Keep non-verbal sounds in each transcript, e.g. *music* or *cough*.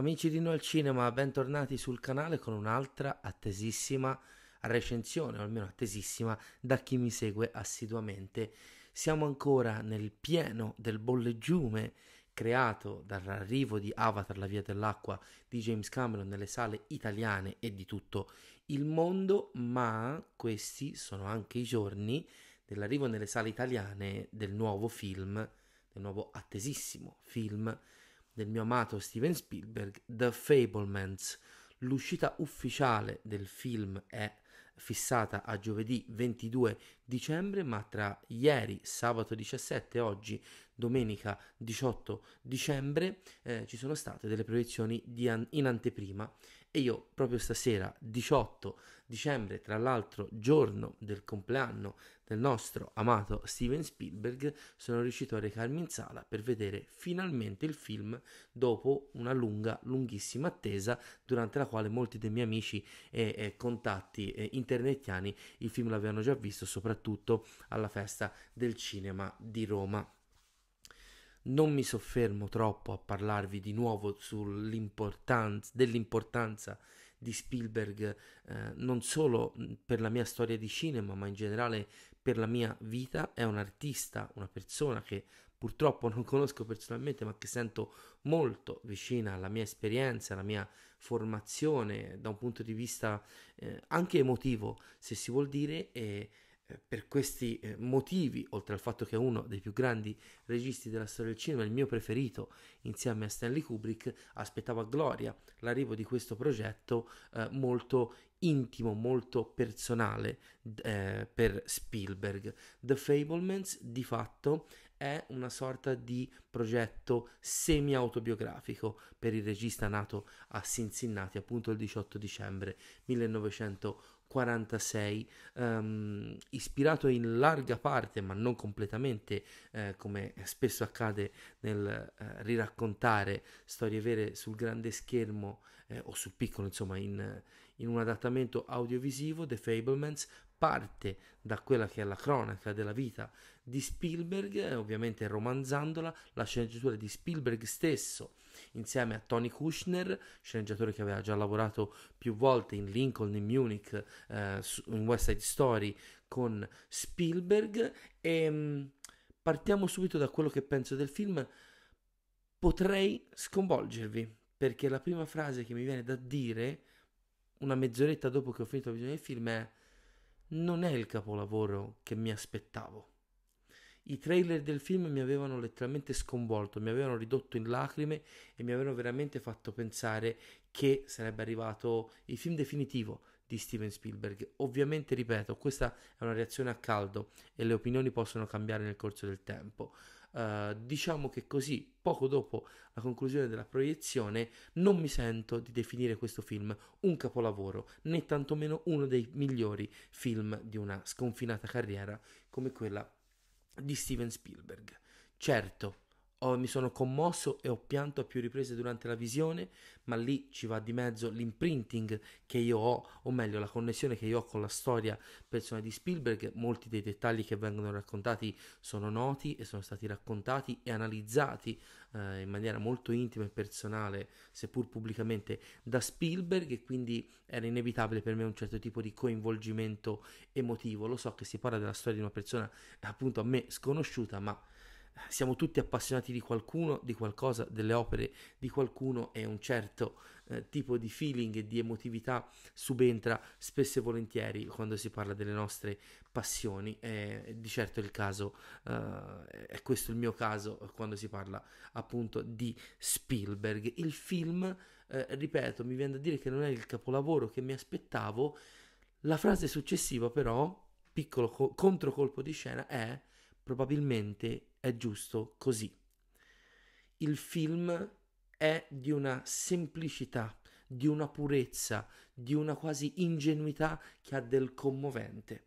Amici di Noi al Cinema, bentornati sul canale con un'altra attesissima recensione, o almeno attesissima da chi mi segue assiduamente. Siamo ancora nel pieno del bolleggiume creato dall'arrivo di Avatar, la via dell'acqua di James Cameron nelle sale italiane e di tutto il mondo, ma questi sono anche i giorni dell'arrivo nelle sale italiane del nuovo film, del nuovo attesissimo film del mio amato Steven Spielberg, The Fablemans. L'uscita ufficiale del film è fissata a giovedì 22 dicembre, ma tra ieri, sabato 17 e oggi, domenica 18 dicembre, eh, ci sono state delle proiezioni an- in anteprima e io proprio stasera 18 dicembre, tra l'altro giorno del compleanno del nostro amato Steven Spielberg, sono riuscito a recarmi in sala per vedere finalmente il film dopo una lunga, lunghissima attesa durante la quale molti dei miei amici e, e contatti e internetiani il film l'avevano già visto, soprattutto alla festa del cinema di Roma. Non mi soffermo troppo a parlarvi di nuovo sull'importanza dell'importanza di Spielberg eh, non solo per la mia storia di cinema, ma in generale per la mia vita. È un artista, una persona che purtroppo *laughs* non conosco personalmente, ma che sento molto vicina alla mia esperienza, alla mia formazione da un punto di vista eh, anche emotivo, se si vuol dire, e per questi eh, motivi, oltre al fatto che è uno dei più grandi registi della storia del cinema, il mio preferito insieme a Stanley Kubrick, aspettavo a gloria l'arrivo di questo progetto eh, molto intimo, molto personale eh, per Spielberg. The Fablemans di fatto è una sorta di progetto semi-autobiografico per il regista nato a Cincinnati appunto il 18 dicembre 1940 46, um, ispirato in larga parte, ma non completamente, eh, come spesso accade nel eh, riraccontare storie vere sul grande schermo eh, o sul piccolo, insomma, in, in un adattamento audiovisivo, The Fablemans parte da quella che è la cronaca della vita di Spielberg, ovviamente romanzandola, la sceneggiatura di Spielberg stesso, insieme a Tony Kushner, sceneggiatore che aveva già lavorato più volte in Lincoln, in Munich, eh, in West Side Story con Spielberg. E mh, mm, partiamo subito da quello che penso del film. Potrei sconvolgervi, perché la prima frase che mi viene da dire, una mezz'oretta dopo che ho finito la visione del film, è non è il capolavoro che mi aspettavo. I trailer del film mi avevano letteralmente sconvolto, mi avevano ridotto in lacrime e mi avevano veramente fatto pensare che sarebbe arrivato il film definitivo di Steven Spielberg. Ovviamente, ripeto, questa è una reazione a caldo e le opinioni possono cambiare nel corso del tempo. Uh, diciamo che così, poco dopo la conclusione della proiezione, non mi sento di definire questo film un capolavoro, né tantomeno uno dei migliori film di una sconfinata carriera come quella di Steven Spielberg. Certo, ho, mi sono commosso e ho pianto a più riprese durante la visione, ma lì ci va di mezzo l'imprinting che io ho, o meglio la connessione che io ho con la storia personale di Spielberg. Molti dei dettagli che vengono raccontati sono noti e sono stati raccontati e analizzati eh, in maniera molto intima e personale, seppur pubblicamente, da Spielberg e quindi era inevitabile per me un certo tipo di coinvolgimento emotivo. Lo so che si parla della storia di una persona appunto a me sconosciuta, ma siamo tutti appassionati di qualcuno, di qualcosa, delle opere di qualcuno e un certo eh, tipo di feeling e di emotività subentra spesso e volentieri quando si parla delle nostre passioni. E di certo è il caso, eh, è questo il mio caso quando si parla appunto di Spielberg. Il film, eh, ripeto, mi viene da dire che non è il capolavoro che mi aspettavo. La frase successiva però, piccolo co- controcolpo di scena, è probabilmente è giusto così. Il film è di una semplicità, di una purezza, di una quasi ingenuità che ha del commovente.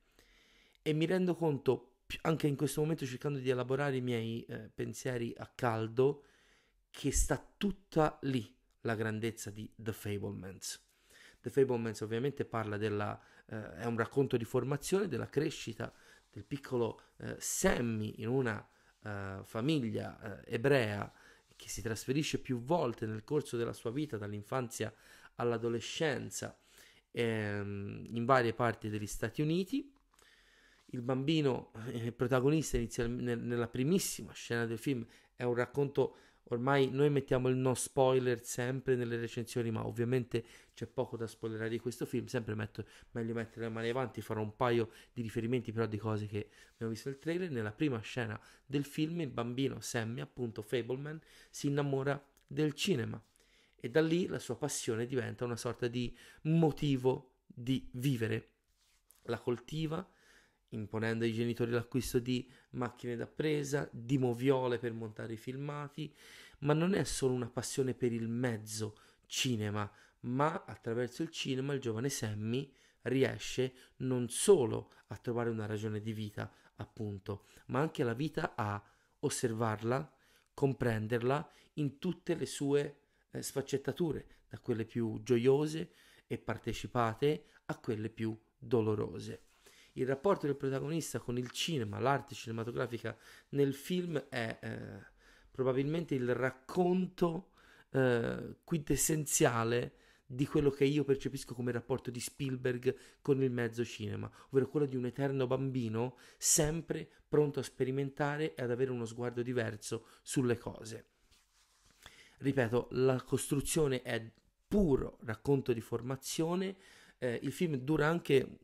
E mi rendo conto, anche in questo momento cercando di elaborare i miei eh, pensieri a caldo, che sta tutta lì la grandezza di The Fablemans. The Fablemans ovviamente parla della, eh, è un racconto di formazione, della crescita del piccolo eh, Sammy in una uh, famiglia uh, ebrea che si trasferisce più volte nel corso della sua vita, dall'infanzia all'adolescenza, ehm, in varie parti degli Stati Uniti. Il bambino, eh, protagonista inizialmente nella primissima scena del film, è un racconto Ormai noi mettiamo il no spoiler sempre nelle recensioni, ma ovviamente c'è poco da spoilerare di questo film. Sempre metto, meglio mettere le mani avanti, farò un paio di riferimenti però di cose che abbiamo visto nel trailer. Nella prima scena del film il bambino Sammy, appunto Fableman, si innamora del cinema e da lì la sua passione diventa una sorta di motivo di vivere. La coltiva imponendo ai genitori l'acquisto di macchine da presa, di moviole per montare i filmati, ma non è solo una passione per il mezzo cinema, ma attraverso il cinema il giovane Sammy riesce non solo a trovare una ragione di vita, appunto, ma anche la vita a osservarla, comprenderla in tutte le sue eh, sfaccettature, da quelle più gioiose e partecipate a quelle più dolorose. Il rapporto del protagonista con il cinema, l'arte cinematografica nel film è eh, probabilmente il racconto eh, quintessenziale di quello che io percepisco come rapporto di Spielberg con il mezzo cinema, ovvero quello di un eterno bambino sempre pronto a sperimentare e ad avere uno sguardo diverso sulle cose. Ripeto, la costruzione è puro racconto di formazione, eh, il film dura anche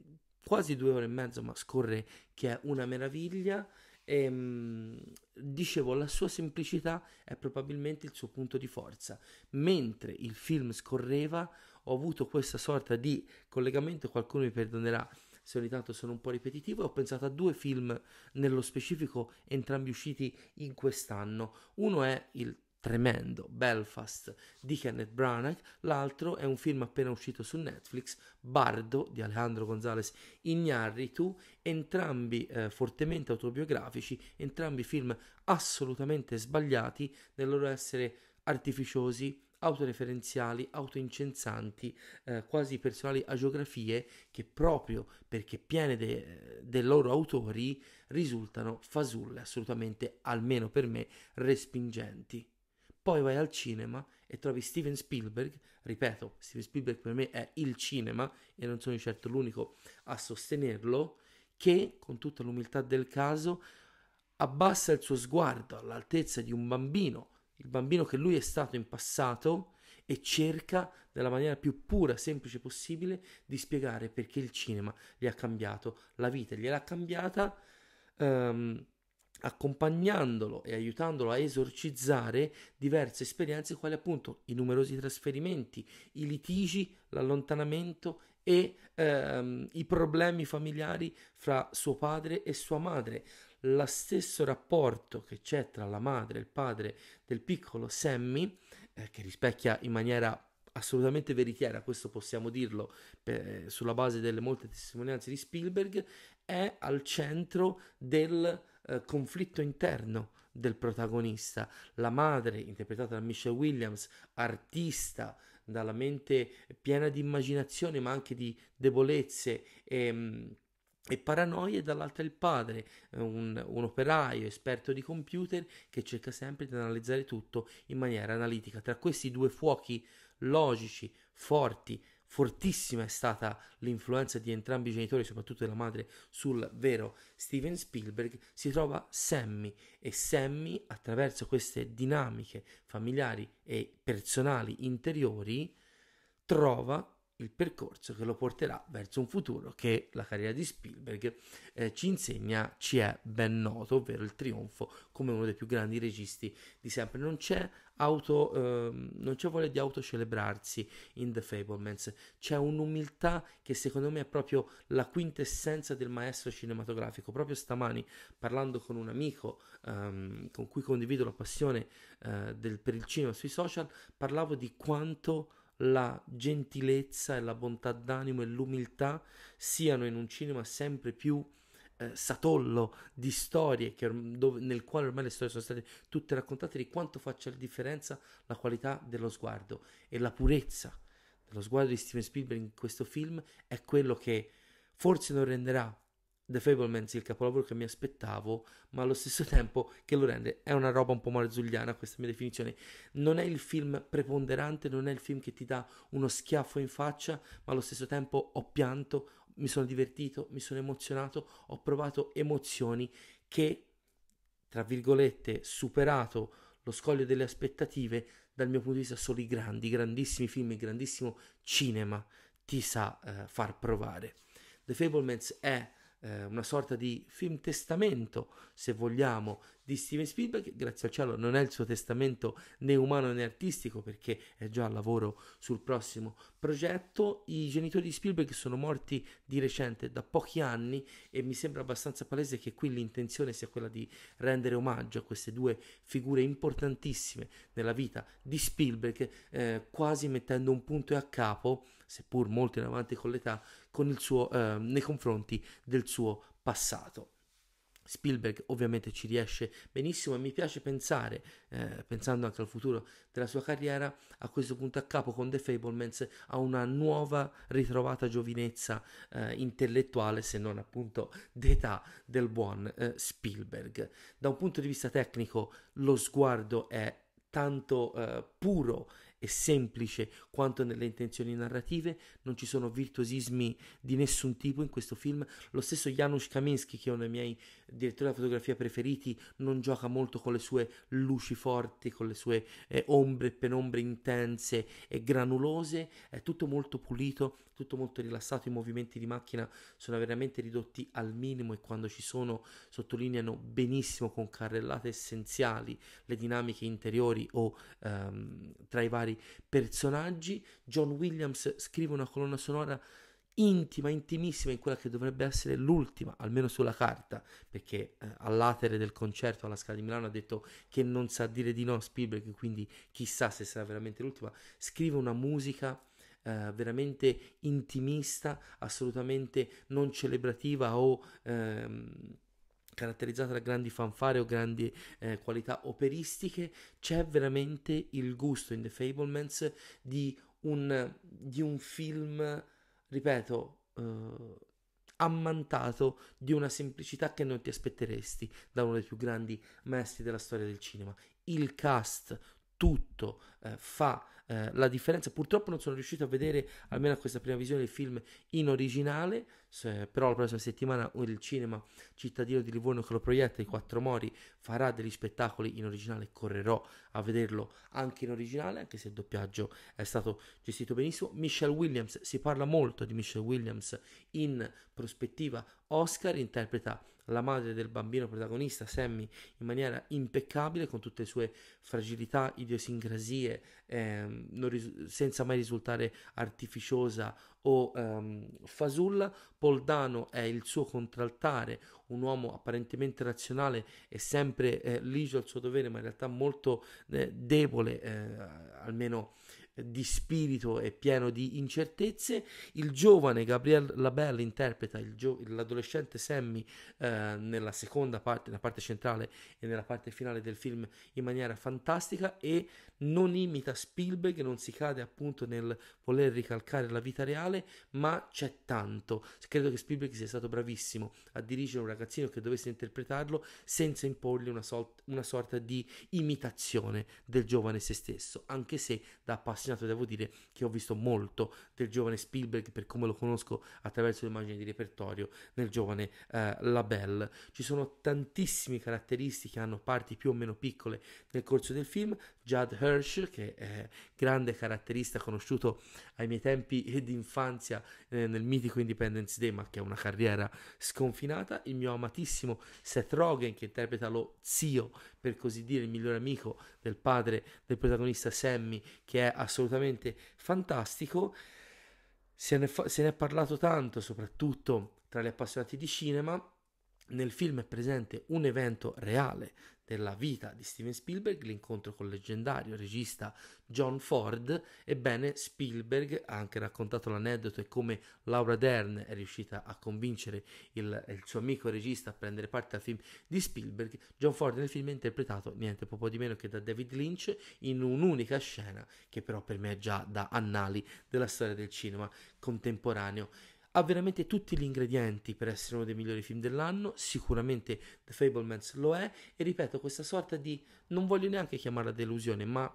quasi due ore e mezzo, ma scorre che è una meraviglia. E, ehm, dicevo, la sua semplicità è probabilmente il suo punto di forza. Mentre il film scorreva, ho avuto questa sorta di collegamento, qualcuno mi perdonerà se ogni tanto sono un po' ripetitivo, ho pensato a due film nello specifico, entrambi usciti in quest'anno. Uno è il tremendo Belfast di Kenneth Branagh, l'altro è un film appena uscito su Netflix, Bardo di Alejandro González Iñárritu, entrambi eh, fortemente autobiografici, entrambi film assolutamente sbagliati nel loro essere artificiosi, autoreferenziali, autoincensanti, eh, quasi personali agiografie che proprio perché piene de- dei loro autori risultano fasulle, assolutamente, almeno per me, respingenti. Poi vai al cinema e trovi Steven Spielberg, ripeto, Steven Spielberg per me è il cinema e non sono certo l'unico a sostenerlo, che con tutta l'umiltà del caso abbassa il suo sguardo all'altezza di un bambino, il bambino che lui è stato in passato e cerca nella maniera più pura, semplice possibile di spiegare perché il cinema gli ha cambiato la vita, gliel'ha cambiata um, accompagnandolo e aiutandolo a esorcizzare diverse esperienze quali appunto i numerosi trasferimenti, i litigi, l'allontanamento e ehm, i problemi familiari fra suo padre e sua madre. Lo stesso rapporto che c'è tra la madre e il padre del piccolo Sammy, eh, che rispecchia in maniera assolutamente veritiera, questo possiamo dirlo per, sulla base delle molte testimonianze di Spielberg, è al centro del eh, conflitto interno del protagonista. La madre, interpretata da Michelle Williams, artista dalla mente piena di immaginazione ma anche di debolezze e, mm, e paranoie, dall'altra il padre, un, un, operaio esperto di computer che cerca sempre di analizzare tutto in maniera analitica. Tra questi due fuochi logici, forti, fortissima è stata l'influenza di entrambi i genitori, soprattutto della madre, sul vero Steven Spielberg, si trova Sammy e Sammy attraverso queste dinamiche familiari e personali interiori trova il percorso che lo porterà verso un futuro che la carriera di Spielberg eh, ci insegna ci è ben noto, ovvero il trionfo come uno dei più grandi registi di sempre. Non c'è, auto, eh, non c'è voglia di autocelebrarsi in The Fablemans, c'è un'umiltà che secondo me è proprio la quintessenza del maestro cinematografico. Proprio stamani, parlando con un amico ehm, con cui condivido la passione eh, del, per il cinema sui social, parlavo di quanto la gentilezza e la bontà d'animo e l'umiltà siano in un cinema sempre più eh, satollo di storie che, dove, nel quale ormai le storie sono state tutte raccontate di quanto faccia la differenza la qualità dello sguardo e la purezza dello sguardo di Steven Spielberg in questo film è quello che forse non renderà The Fablemans il capolavoro che mi aspettavo, ma allo stesso tempo che lo rende è una roba un po' marzulliana, questa mia definizione. Non è il film preponderante, non è il film che ti dà uno schiaffo in faccia, ma allo stesso tempo ho pianto, mi sono divertito, mi sono emozionato, ho provato emozioni che, tra virgolette, superato lo scoglio delle aspettative, dal mio punto di vista solo i grandi, grandissimi film, il grandissimo cinema ti sa eh, far provare. The Fablemans è eh, una sorta di film testamento, se vogliamo, di Steven Spielberg. Grazie al cielo non è il suo testamento né umano né artistico perché è già al lavoro sul prossimo progetto. I genitori di Spielberg sono morti di recente da pochi anni e mi sembra abbastanza palese che qui l'intenzione sia quella di rendere omaggio a queste due figure importantissime nella vita di Spielberg, eh, quasi mettendo un punto e a capo seppur molto in avanti con l'età, con suo, eh, nei confronti del suo passato. Spielberg ovviamente ci riesce benissimo e mi piace pensare, eh, pensando anche al futuro della sua carriera, a questo punto a capo con The Fablemans a una nuova ritrovata giovinezza eh, intellettuale, se non appunto d'età del buon eh, Spielberg. Da un punto di vista tecnico lo sguardo è tanto eh, puro e semplice quanto nelle intenzioni narrative, non ci sono virtuosismi di nessun tipo in questo film. Lo stesso Janusz Kaminski, che è uno dei miei direttori della fotografia preferiti, non gioca molto con le sue luci forti, con le sue eh, ombre e penombre intense e granulose, è tutto molto pulito, tutto molto rilassato, i movimenti di macchina sono veramente ridotti al minimo e quando ci sono sottolineano benissimo con carrellate essenziali le dinamiche interiori o ehm, tra i vari personaggi. John Williams scrive una colonna sonora intima, intimissima in quella che dovrebbe essere l'ultima, almeno sulla carta, perché eh, all'atere del concerto alla Scala di Milano ha detto che non sa dire di no a Spielberg, quindi chissà se sarà veramente l'ultima. Scrive una musica eh, veramente intimista, assolutamente non celebrativa o ehm, caratterizzata da grandi fanfare o grandi eh, qualità operistiche, c'è veramente il gusto in The Fablemans di un, di un film, ripeto, eh, ammantato di una semplicità che non ti aspetteresti da uno dei più grandi maestri della storia del cinema. Il cast, tutto, eh, fa eh, la differenza. Purtroppo non sono riuscito a vedere almeno a questa prima visione il film in originale, se, però la prossima settimana il cinema cittadino di Livorno che lo proietta, i Quattro Mori, farà degli spettacoli in originale. Correrò a vederlo anche in originale, anche se il doppiaggio è stato gestito benissimo. Michelle Williams, si parla molto di Michelle Williams in prospettiva Oscar, interpreta la madre del bambino protagonista, Sammy, in maniera impeccabile, con tutte le sue fragilità, idiosincrasie, ehm, ris- senza mai risultare artificiosa o ehm, fasulla. Paul Dano è il suo contraltare, un uomo apparentemente razionale e sempre eh, ligio al suo dovere, ma in realtà molto eh, debole, eh, almeno di spirito e pieno di incertezze. Il giovane Gabriel Labelle interpreta gio- l'adolescente Sammy eh, nella seconda parte, nella parte centrale e nella parte finale del film in maniera fantastica e non imita Spielberg, non si cade appunto nel voler ricalcare la vita reale, ma c'è tanto. Credo che Spielberg sia stato bravissimo a dirigere un ragazzino che dovesse interpretarlo senza imporgli una, sol- una sorta di imitazione del giovane se stesso, anche se da appassionato appassionato devo dire che ho visto molto del giovane Spielberg per come lo conosco attraverso le immagini di repertorio nel giovane eh, Labelle. Ci sono tantissime caratteristiche che hanno parti più o meno piccole nel corso del film. Judd Hirsch, che è grande caratterista conosciuto ai miei tempi di infanzia eh, nel mitico Independence Day, ma che ha una carriera sconfinata. Il mio amatissimo Seth Rogen, che interpreta lo zio, per così dire, il migliore amico del padre del protagonista Sammy, che è assolutamente fantastico. Se ne, fa- se ne è parlato tanto, soprattutto tra gli appassionati di cinema. Nel film è presente un evento reale della vita di Steven Spielberg, l'incontro con il leggendario regista John Ford. Ebbene, Spielberg ha anche raccontato l'aneddoto e come Laura Dern è riuscita a convincere il, il, suo amico regista a prendere parte al film di Spielberg. John Ford nel film è interpretato niente poco di meno che da David Lynch in un'unica scena che però per me è già da annali della storia del cinema contemporaneo ha veramente tutti gli ingredienti per essere uno dei migliori film dell'anno, sicuramente The Fablemans lo è e ripeto questa sorta di, non voglio neanche chiamarla delusione, ma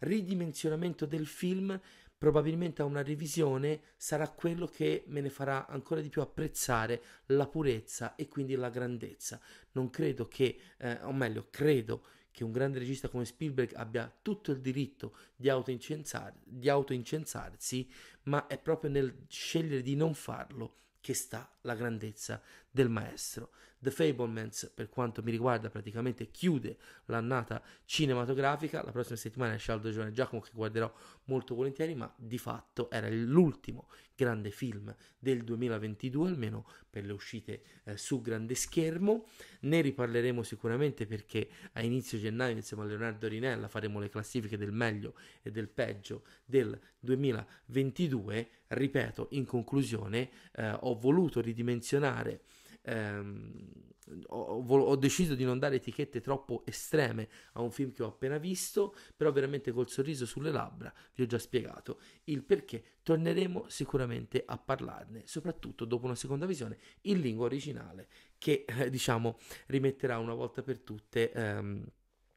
ridimensionamento del film probabilmente a una revisione sarà quello che me ne farà ancora di più apprezzare la purezza e quindi la grandezza. Non credo che, eh, o meglio, credo che un grande regista come Spielberg abbia tutto il diritto di, autoincensar- di autoincensarsi, ma è proprio nel scegliere di non farlo che sta la grandezza del maestro. The Fablemans, per quanto mi riguarda, praticamente chiude l'annata cinematografica. La prossima settimana esce Aldo Giovanni Giacomo, che guarderò molto volentieri, ma di fatto era l'ultimo grande film del 2022, almeno per le uscite eh, su grande schermo. Ne riparleremo sicuramente perché a inizio gennaio, insieme a Leonardo Rinella, faremo le classifiche del meglio e del peggio del 2022. Ripeto, in conclusione, eh, ho voluto ridimensionare ehm, ho, ho, deciso di non dare etichette troppo estreme a un film che ho appena visto, però veramente col sorriso sulle labbra vi ho già spiegato il perché. Torneremo sicuramente a parlarne, soprattutto dopo una seconda visione in lingua originale, che eh, diciamo rimetterà una volta per tutte ehm,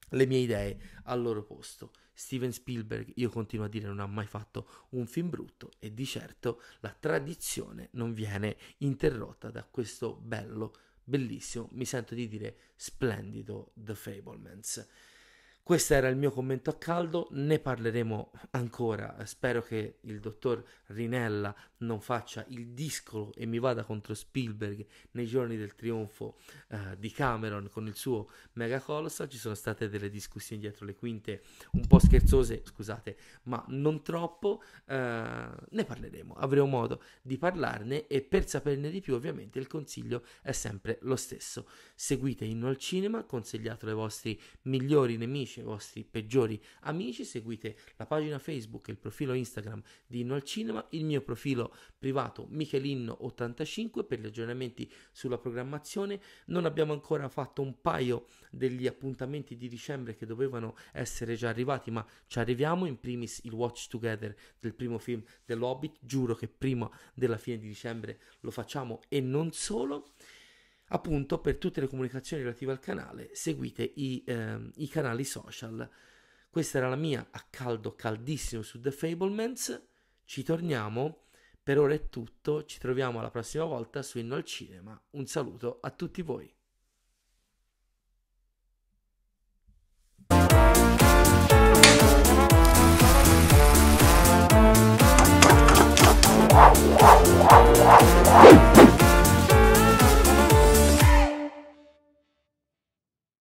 le mie idee al loro posto. Steven Spielberg, io continuo a dire, non ha mai fatto un film brutto e di certo la tradizione non viene interrotta da questo bello, bellissimo, mi sento di dire splendido The Fablemans. Questo era il mio commento a caldo, ne parleremo ancora, spero che il dottor Rinella non faccia il discolo e mi vada contro Spielberg nei giorni del trionfo uh, di Cameron con il suo Mega Colossal, ci sono state delle discussioni dietro le quinte un po' scherzose, scusate, ma non troppo, uh, ne parleremo, avremo modo di parlarne e per saperne di più ovviamente il consiglio è sempre lo stesso, seguite Inno al Cinema, consigliatelo ai vostri migliori nemici, amici, i vostri peggiori amici, seguite la pagina Facebook e il profilo Instagram di Inno al Cinema, il mio profilo privato Michelinno85 per gli aggiornamenti sulla programmazione. Non abbiamo ancora fatto un paio degli appuntamenti di dicembre che dovevano essere già arrivati, ma ci arriviamo. In primis il Watch Together del primo film dell'Hobbit. Giuro che prima della fine di dicembre lo facciamo e non solo. Appunto, per tutte le comunicazioni relative al canale, seguite i, eh, i canali social. Questa era la mia a caldo caldissimo su The Fablemans. Ci torniamo. Per ora è tutto. Ci troviamo alla prossima volta su Inno al Cinema. Un saluto a tutti voi.